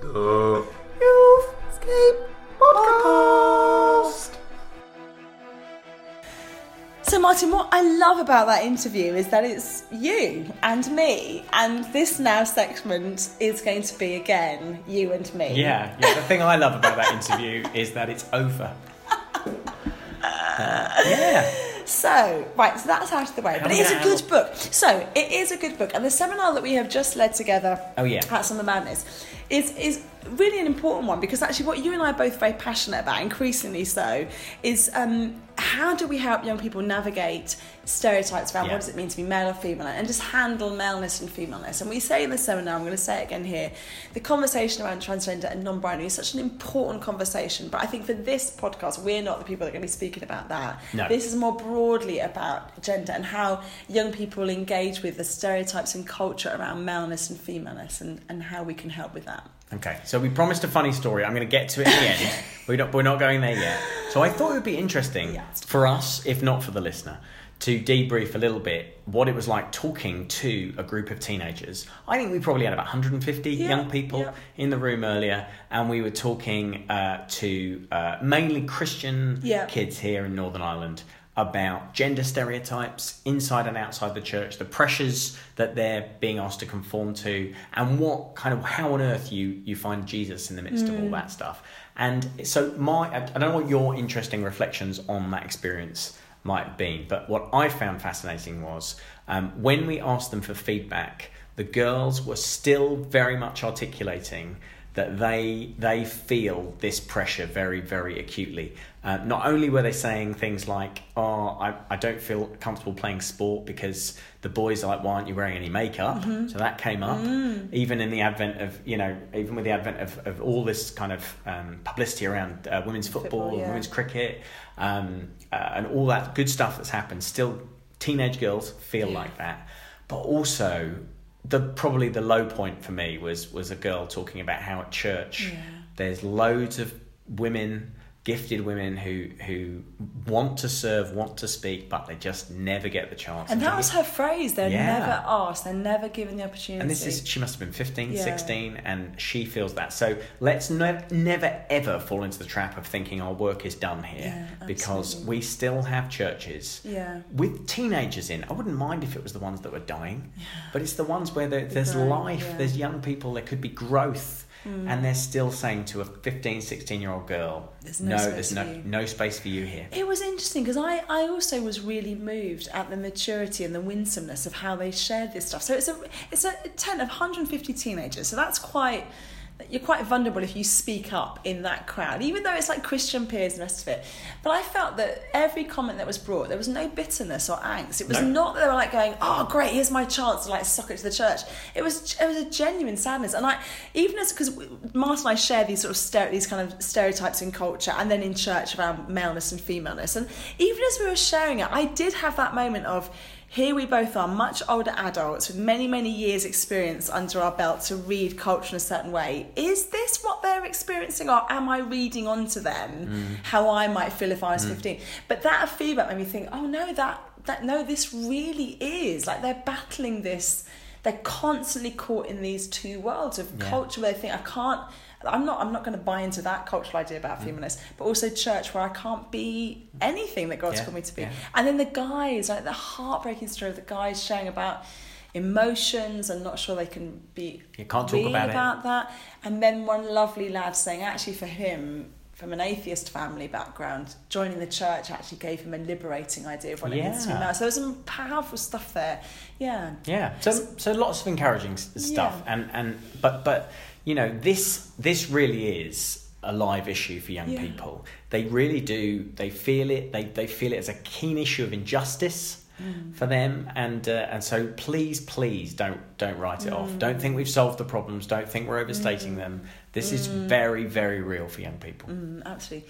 The Youthscape Podcast. So, Martin, what I love about that interview is that it's you and me, and this now segment is going to be again you and me. Yeah, yeah. The thing I love about that interview is that it's over. Uh, yeah. So, right, so that's out of the way. But it is a good book. So, it is a good book. And the seminar that we have just led together Oh, yeah. at Summer Madness is, is really an important one because actually, what you and I are both very passionate about, increasingly so, is um, how do we help young people navigate stereotypes around Yeah. what does it mean to be male or female and just handle maleness and femaleness. And we say in the seminar, I'm going to say it again here, the conversation around transgender and non binary is such an important conversation. But I think for this podcast, we're not the people that are going to be speaking about that. No. This is more broadly about gender and how young people engage with the stereotypes and culture around maleness and femaleness and, and how we can help with that. Okay, so we promised a funny story. I'm going to get to it at the end. we're not, we're not going there yet. So I thought it would be interesting Yeah. for us, if not for the listener, to debrief a little bit what it was like talking to a group of teenagers. I think we probably had about 150 Yeah, young people yeah. in the room earlier, and we were talking uh, to uh, mainly Christian kids here in Northern Ireland about gender stereotypes inside and outside the church, the pressures that they're being asked to conform to, and what kind of how on earth you you find Jesus in the midst of all that stuff. And so my I don't know what your interesting reflections on that experience might have been, but what I found fascinating was um, when we asked them for feedback, the girls were still very much articulating that they they feel this pressure very very acutely. Uh, not only were they saying things like, "Oh, I, I don't feel comfortable playing sport because the boys are like, why aren't you wearing any makeup?" So that came up. Even in the advent of you know, even with the advent of, of all this kind of um, publicity around uh, women's football, Football, yeah. women's cricket, um, uh, and all that good stuff that's happened, still teenage girls feel Yeah. like that. But also, the probably the low point for me was was a girl talking about how at church Yeah. there's loads of women gifted women who who want to serve want to speak but they just never get the chance And that was her phrase. They're Yeah. never asked. They're never given the opportunity. and this is she must have been 15 Yeah. 16 and she feels that so let's no, never ever fall into the trap of thinking our work is done here Yeah, because we still have churches yeah. with teenagers in, I wouldn't mind if it was the ones that were dying, but it's the ones where there, there's growing, life, there's young people, there could be growth, Hmm. and they're still saying to a 15, 16 year old girl, There's no no, there's no, you." no space for you here. It was interesting because I, I also was really moved at the maturity and the winsomeness of how they shared this stuff. So it's a it's a tent of 150 teenagers. So that's quite you're quite vulnerable if you speak up in that crowd, even though it's like Christian peers and the rest of it. But I felt that every comment that was brought, there was no bitterness or angst. It was No. not that they were like going, "Oh, great, here's my chance to like suck it to the church." It was it was a genuine sadness, and I even as because Martin and I share these sort of stere- these kind of stereotypes in culture, and then in church around maleness and femaleness, and even as we were sharing it, I did have that moment of. Here we both are, much older adults with many, many years' experience under our belt to read culture in a certain way. Is this what they're experiencing, or am I reading onto them mm. how I might feel if I was mm. 15? But that feedback made me think, oh no, that, that no, this really is. Like they're battling this, they're constantly caught in these two worlds of Yeah. culture where they think, I can't. I'm not. I'm not going to buy into that cultural idea about Mm. feminism, but also church, where I can't be anything that God's Yeah, called me to be. yeah. And then the guys, like the heartbreaking story of the guys sharing about emotions and not sure they can be You can't talk about it. that. And then one lovely lad saying, actually, for him, from an atheist family background, joining the church actually gave him a liberating idea of what it means to be male. So there's some powerful stuff there. Yeah. Yeah, so so lots of encouraging stuff, Yeah. and and but but you know this this really is a live issue for young Yeah. people. They really do. They feel it. They they feel it as a keen issue of injustice Mm. for them, and uh, and so please, please don't don't write it Mm. off. Don't think we've solved the problems. Don't think we're overstating them. This is very very real for young people. Mm, absolutely.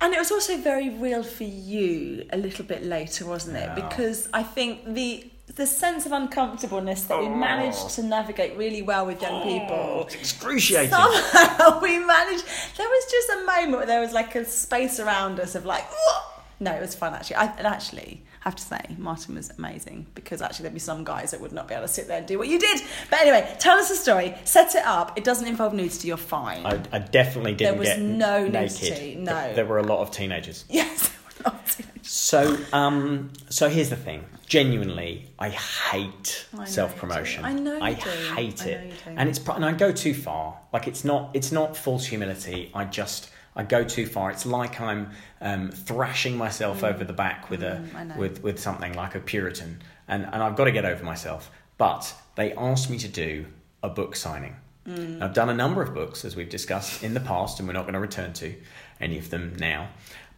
And it was also very real for you a little bit later, wasn't it? Yeah. Because I think the the sense of uncomfortableness that we oh. managed to navigate really well with young oh, people. It's excruciating. Somehow we managed. There was just a moment where there was like a space around us of like, "Whoa!" no, it was fun actually. I, and actually, I have to say, Martin was amazing because actually there'd be some guys that would not be able to sit there and do what you did. But anyway, tell us a story, set it up. It doesn't involve nudity. You're fine. I, I definitely didn't There was get no naked. nudity, no. There- There were a lot of teenagers. yes, we're not teenagers. So, um, so here's the thing. Genuinely, I hate I self promotion. I know I do. hate I it, do. and it's pro- and I go too far. Like it's not it's not false humility. I just I go too far. It's like I'm um, thrashing myself over the back with Mm, a with with something like a Puritan, and and I've got to get over myself. But they asked me to do a book signing. Mm. I've done a number of books, as we've discussed in the past, and we're not going to return to any of them now.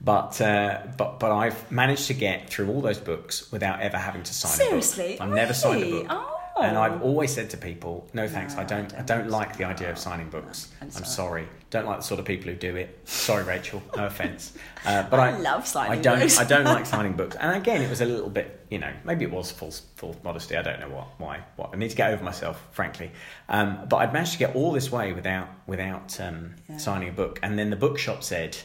But uh, but but I've managed to get through all those books without ever having to sign Seriously? a book. I've never signed a book. Oh. And I've always said to people, no thanks, I don't I I don't don't like the idea of signing books. I'm I'm sorry. sorry. Don't like the sort of people who do it. Sorry, Rachel, no offence. Uh, but I I, love signing I don't books. I don't like signing books. And again it was a little bit, you know, maybe it was false false modesty, I don't know what why what. I need to get over myself, frankly. Um, but I'd managed to get all this way without without um, Yeah. signing a book. And then the bookshop said,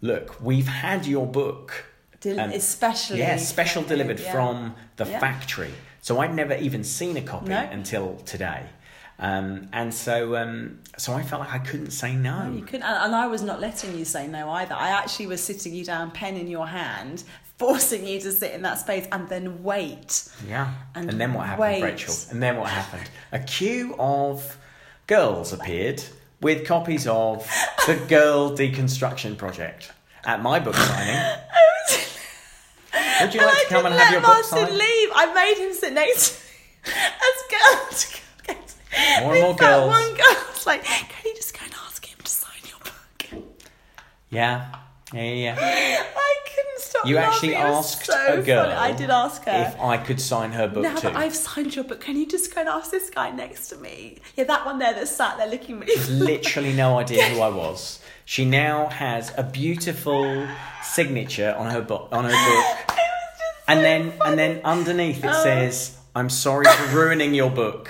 Look, we've had your book Del- um, especially yeah, special delivered yeah. from the Yeah. factory. So I'd never even seen a copy No. until today, um, and so um, so I felt like I couldn't say no. No, you couldn't, and, and I was not letting you say no either. I actually was sitting you down, pen in your hand, forcing you to sit in that space and then wait. Yeah, And and, then what happened, wait. Rachel? And then what happened? A queue of girls appeared with copies of the Girl Deconstruction Project at my book signing. Would you And like I to come and have let your book signed? leave. I made him sit next to me as girls. More and more girls. One girl was like, "Can you just go and ask him to sign your book?" Yeah, yeah, yeah. I couldn't stop. You laughing. actually It was asked so a girl funny. I did ask her. if I could sign her book now too. that I've signed your book, can you just go and ask this guy next to me? Yeah, that one there that sat there looking really. She's literally no idea who I was. She now has a beautiful signature on her book. On her book, and then and then underneath Oh. it says, "I'm sorry for ruining your book,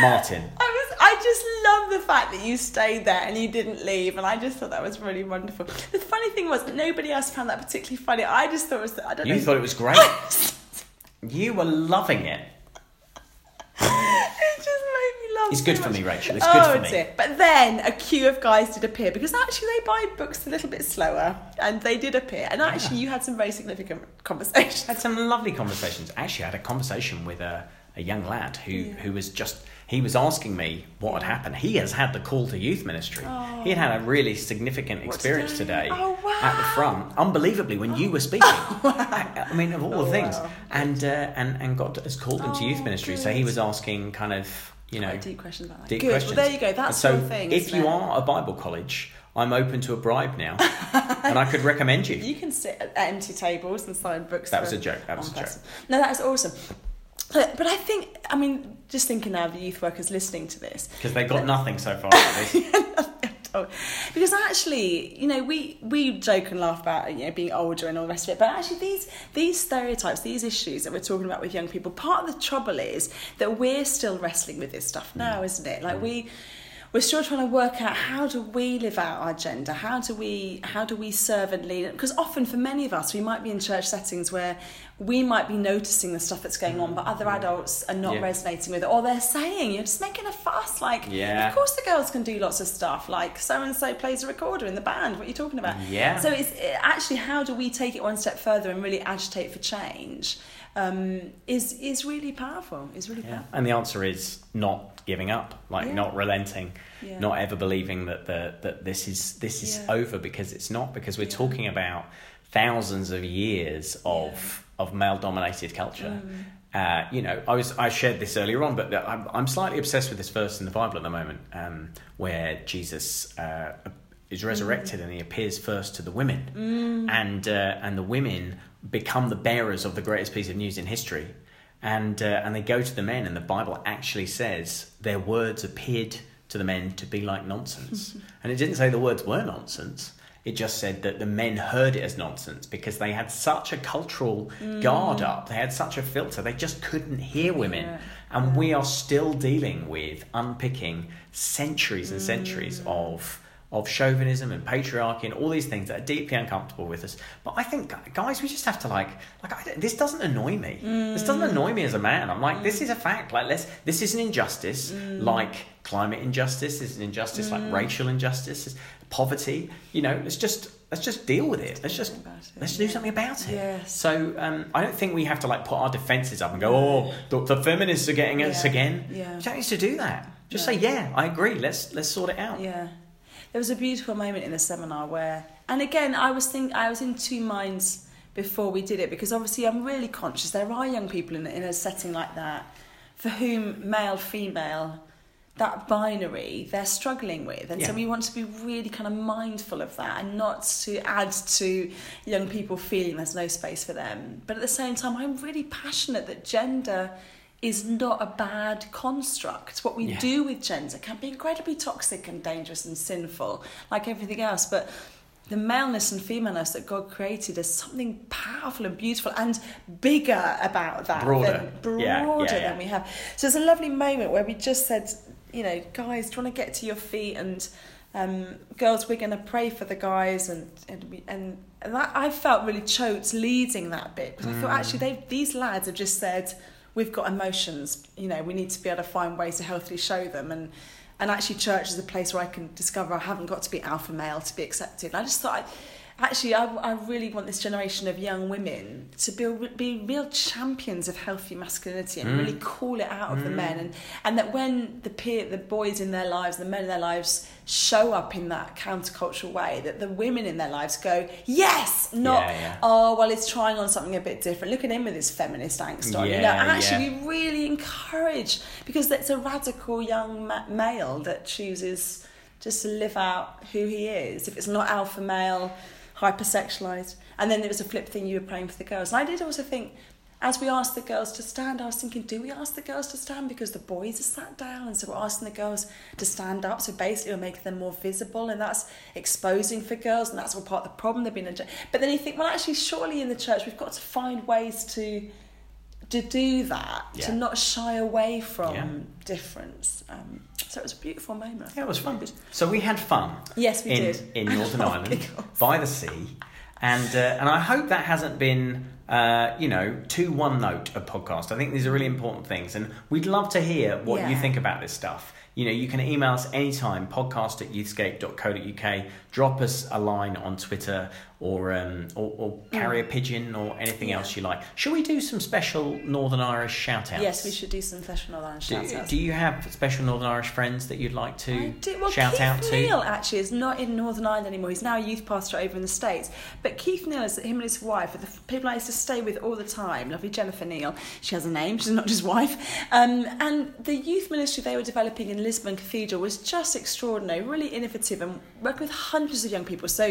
Martin." I was. I just love the fact that you stayed there and you didn't leave, and I just thought that was really wonderful. The funny thing was, nobody else found that particularly funny. I just thought it was. I don't You know. thought it was great. You were loving it. Laugh. It's so good for me, Rachel. It's oh, good for me. dear. But then a queue of guys did appear because actually they buy books a little bit slower, and they did appear. And actually, you had some very significant conversations. I had some lovely conversations. Actually, I had a conversation with a, a young lad who, who was just he was asking me what had happened. He has had the call to youth ministry. He had had a really significant experience today? Oh, at the front, unbelievably when you were speaking. I, I mean, of all Oh, the things, wow. and uh, and and God has called him to youth Oh, ministry. So he was asking kind of you know Quite deep questions about that. deep Good. questions. Well, there you go. That's so your thing. if you it? are a Bible college, I'm open to a bribe now, and I could recommend you. You can sit at empty tables and sign books. That was a joke, that was a joke. person. No, that is awesome. But, but I think, I mean, just thinking now of the youth workers listening to this, Because they've got nothing so far out of this. Because actually, you know, we we joke and laugh about you know being older and all the rest of it, but actually these these stereotypes, these issues that we're talking about with young people, part of the trouble is that we're still wrestling with this stuff now, isn't it? Like mm. we we're still trying to work out how do we live out our gender how do we how do we serve and lead because often for many of us we might be in church settings where we might be noticing the stuff that's going on but other adults are not Yeah. resonating with it or they're saying you're just making a fuss like Yeah. of course the girls can do lots of stuff like so and so plays a recorder in the band what are you talking about Yeah. so it's it, actually how do we take it one step further and really agitate for change um, is is really powerful is really Yeah. powerful And the answer is not giving up, like Yeah. not relenting, Yeah. not ever believing that the that this is this is Yeah. over because it's not because we're talking about thousands of years of of male dominated culture. Mm. Uh, you know, I was I shared this earlier on, but I'm, I'm slightly obsessed with this verse in the Bible at the moment, um, where Jesus uh, is resurrected and he appears first to the women, and uh, and the women become the bearers of the greatest piece of news in history, and uh, and they go to the men, and the Bible actually says their words appeared to the men to be like nonsense, and it didn't say the words were nonsense. It just said that the men heard it as nonsense because they had such a cultural guard up. They had such a filter. They just couldn't hear women. Yeah. And we are still dealing with unpicking centuries and centuries of of chauvinism and patriarchy and all these things that are deeply uncomfortable with us. But I think, guys, we just have to like, like I, this doesn't annoy me. This doesn't mm. annoy me as a man. I'm like, this is a fact. Like, let's. This is an injustice, mm. like climate injustice. This is an injustice, like mm. racial injustice, this- poverty. You know, let's just let's just deal with it. Let's just it, let's do something about it. Yes. So um, I don't think we have to like put our defences up and go, oh, the, the feminists are getting us again. Yeah. You don't need to do that. Just No. say, yeah, I agree. Let's let's sort it out. Yeah. There was a beautiful moment in the seminar where, and again, I was think I was in two minds before we did it because obviously I'm really conscious there are young people in, in a setting like that for whom male female that binary they're struggling with. And so we want to be really kind of mindful of that and not to add to young people feeling there's no space for them. But at the same time I'm really passionate that gender is not a bad construct what we Yeah. do with gender can be incredibly toxic and dangerous and sinful like everything else but the maleness and femaleness that God created is something powerful and beautiful and bigger about that Broader. than broader yeah, yeah. than we have. So there's a lovely moment where we just said, you know, guys, do you want to get to your feet and um, girls, we're going to pray for the guys and and we, and, that I felt really choked leading that bit because I thought Mm. actually they these lads have just said we've got emotions, you know, we need to be able to find ways to healthily show them and. And actually, church is a place where I can discover I haven't got to be alpha male to be accepted. And I just thought, I, actually, I, I really want this generation of young women to be, be real champions of healthy masculinity and Mm. really call it out of the men. And, and that when the peer, the boys in their lives, the men in their lives show up in that countercultural way, that the women in their lives go, yes, not, Yeah, yeah. oh, well, he's trying on something a bit different. Look at him with his feminist angst on. you know, actually, yeah. we really encourage because it's a radical young ma- male that chooses just to live out who he is. If it's not alpha male, hypersexualized, and then there was a flip thing you were praying for the girls. And I did also think. As we asked the girls to stand, I was thinking, do we ask the girls to stand because the boys are sat down? And so we're asking the girls to stand up. So basically, we're making them more visible, and that's exposing for girls, and that's all part of the problem. They've been, in. but then you think, well, actually, surely in the church we've got to find ways to to do that, Yeah. to not shy away from Yeah. difference. Um, so it was a beautiful moment. Yeah, it was fun. So we had fun. Yes, we in, did. in Northern of Ireland giggles. by the sea, and uh, and I hope that hasn't been. Uh, you know, too one note a podcast. I think these are really important things, and we'd love to hear what you think about this stuff. You know, you can email us anytime, podcast at youthscape.co.uk. Drop us a line on Twitter or um, or, or carry a pigeon or anything Mm. Yeah. else you like. Shall we do some special Northern Irish shout outs? Yes, we should do some special Northern Irish shout outs. do you have special Northern Irish friends that you'd like to. Well, shout Keith out to? Keith Neal actually is not in Northern Ireland anymore. He's now a youth pastor over in the States. But Keith Neal is him and his wife are the people I used to stay with all the time. Lovely Jennifer Neal. She has a name. She's not just wife. Um, and the youth ministry they were developing in Lisburn Cathedral was just extraordinary, really innovative, and working with hundreds of young people. So.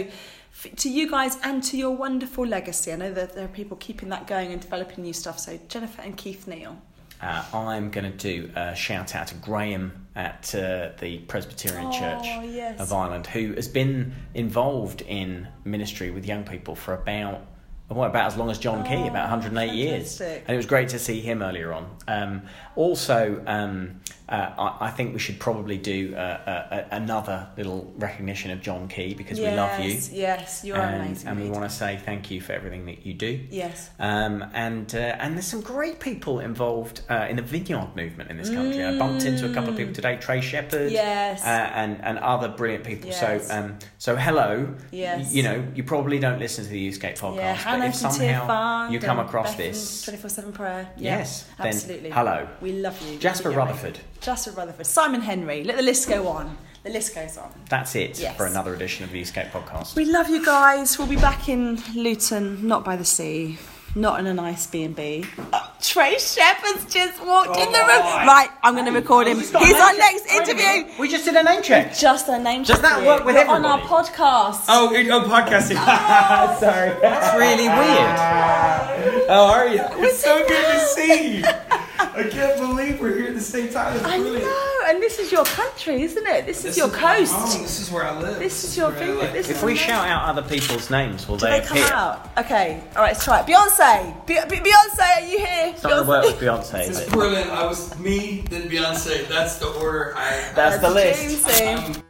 f- To you guys and to your wonderful legacy. I know that there are people keeping that going and developing new stuff. So, Jennifer and Keith Neal. Uh, I'm going to do a shout out to Graham at uh, the Presbyterian Oh, Church yes. of Ireland, who has been involved in ministry with young people for about well, about as long as John Key, Oh, about 108 years. And it was great to see him earlier on. Um, also, um, uh, I, I think we should probably do uh, uh, another little recognition of John Key because we love you. Yes, Yes, you're and, amazing. and we want to say thank you for everything that you do. Yes. Um, and uh, and there's some great people involved uh, in the vineyard movement in this country. I bumped into a couple of people today, Trey Shepherd, Yes. uh, and and other brilliant people. Yes. So um, so hello. Yes. You know, you probably don't listen to the Youthscape podcast, Yeah, if oh somehow you come across this, 24 7 prayer. Yeah, yes, absolutely. hello. We love you. Jasper You're Rutherford. Jasper Rutherford. Simon Henry. Let the list go on. The list goes on. That's it Yes. for another edition of the Youthscape podcast. We love you guys. We'll be back in Luton, not by the sea, not in a nice B and B. Uh, Trey Shepherd's just walked in the room. Oh. Right, I'm going to record him. He's got a name our next Wait a interview. We just did a name check. Just a name. Does check Does that work with You're on our podcast. Oh, it- oh, podcasting. Sorry. That's really weird. Ah. How are you? It's so good to see you. I can't believe we're here at the same time. It's I brilliant. know, and this is your country, isn't it? This, This is your my coast. home. This is where I live. This is your where thing. live. If we amazing. shout out other people's names, will Do they, they come appear? out? Okay, all right, let's try it. Beyonce, Be- Be- Beyonce, are you here? It's not going work with Beyonce, is it? brilliant. I was me, then Beyonce. That's the order. I. That's the list. James in. I'm-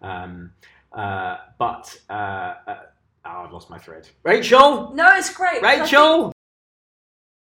Um, uh, but uh, uh, oh, I've lost my thread. Rachel, No, it's great. because I think- Rachel.